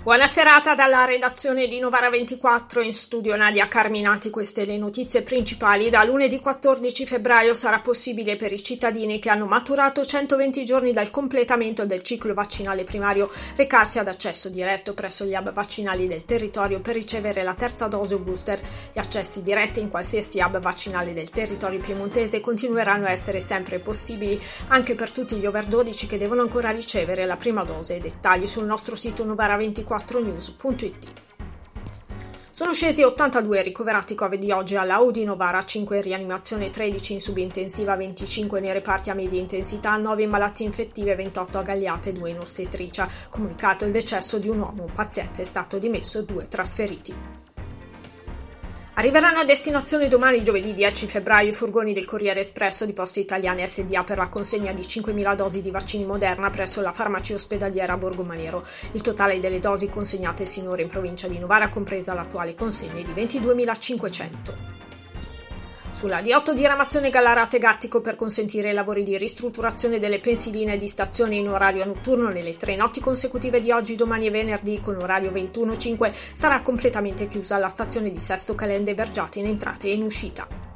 Buona serata dalla redazione di Novara 24 in studio Nadia Carminati. Queste le notizie principali. Da lunedì 14 febbraio sarà possibile per i cittadini che hanno maturato 120 giorni dal completamento del ciclo vaccinale primario recarsi ad accesso diretto presso gli hub vaccinali del territorio per ricevere la terza dose o booster. Gli accessi diretti in qualsiasi hub vaccinale del territorio piemontese continueranno a essere sempre possibili anche per tutti gli over 12 che devono ancora ricevere la prima dose. Dettagli sul nostro sito Novara 24 4news.it. Sono scesi 82 ricoverati Covid di oggi alla Audi Novara, 5 in rianimazione, 13 in subintensiva, 25 nei reparti a media intensità, 9 in malattie infettive, 28 a Gagliate, 2 in ostetricia. Comunicato il decesso di un uomo, un paziente è stato dimesso, 2 trasferiti. Arriveranno a destinazione domani, giovedì 10 febbraio, i furgoni del Corriere Espresso di Poste Italiane SDA per la consegna di 5.000 dosi di vaccini Moderna presso la farmacia ospedaliera Borgomanero. Il totale delle dosi consegnate sinora in provincia di Novara, compresa l'attuale consegna, è di 22.500. Sulla D8 diramazione Gallarate Gattico per consentire i lavori di ristrutturazione delle pensiline di stazione in orario notturno nelle tre notti consecutive di oggi, domani e venerdì con orario 21.05 sarà completamente chiusa la stazione di Sesto Calende Vergiate in entrata e in uscita.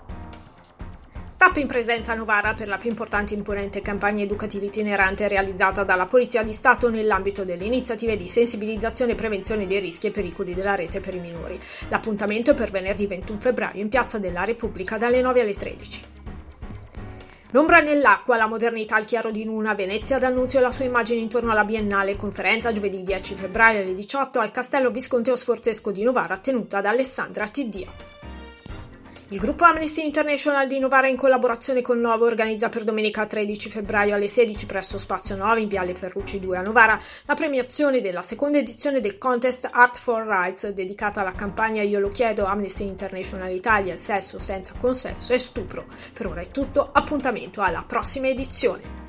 Tappa in presenza a Novara per la più importante e imponente campagna educativa itinerante realizzata dalla Polizia di Stato nell'ambito delle iniziative di sensibilizzazione e prevenzione dei rischi e pericoli della rete per i minori. L'appuntamento è per venerdì 21 febbraio in Piazza della Repubblica dalle 9 alle 13. L'ombra nell'acqua, la modernità al chiaro di luna, Venezia d'Annunzio e la sua immagine intorno alla Biennale, conferenza giovedì 10 febbraio alle 18 al Castello Visconteo Sforzesco di Novara tenuta da Alessandra Tiddia. Il gruppo Amnesty International di Novara in collaborazione con Novo organizza per domenica 13 febbraio alle 16 presso Spazio 9 in Viale Ferrucci 2 a Novara la premiazione della seconda edizione del contest Art for Rights dedicata alla campagna Io lo chiedo Amnesty International Italia, sesso senza consenso e stupro. Per ora è tutto, appuntamento alla prossima edizione.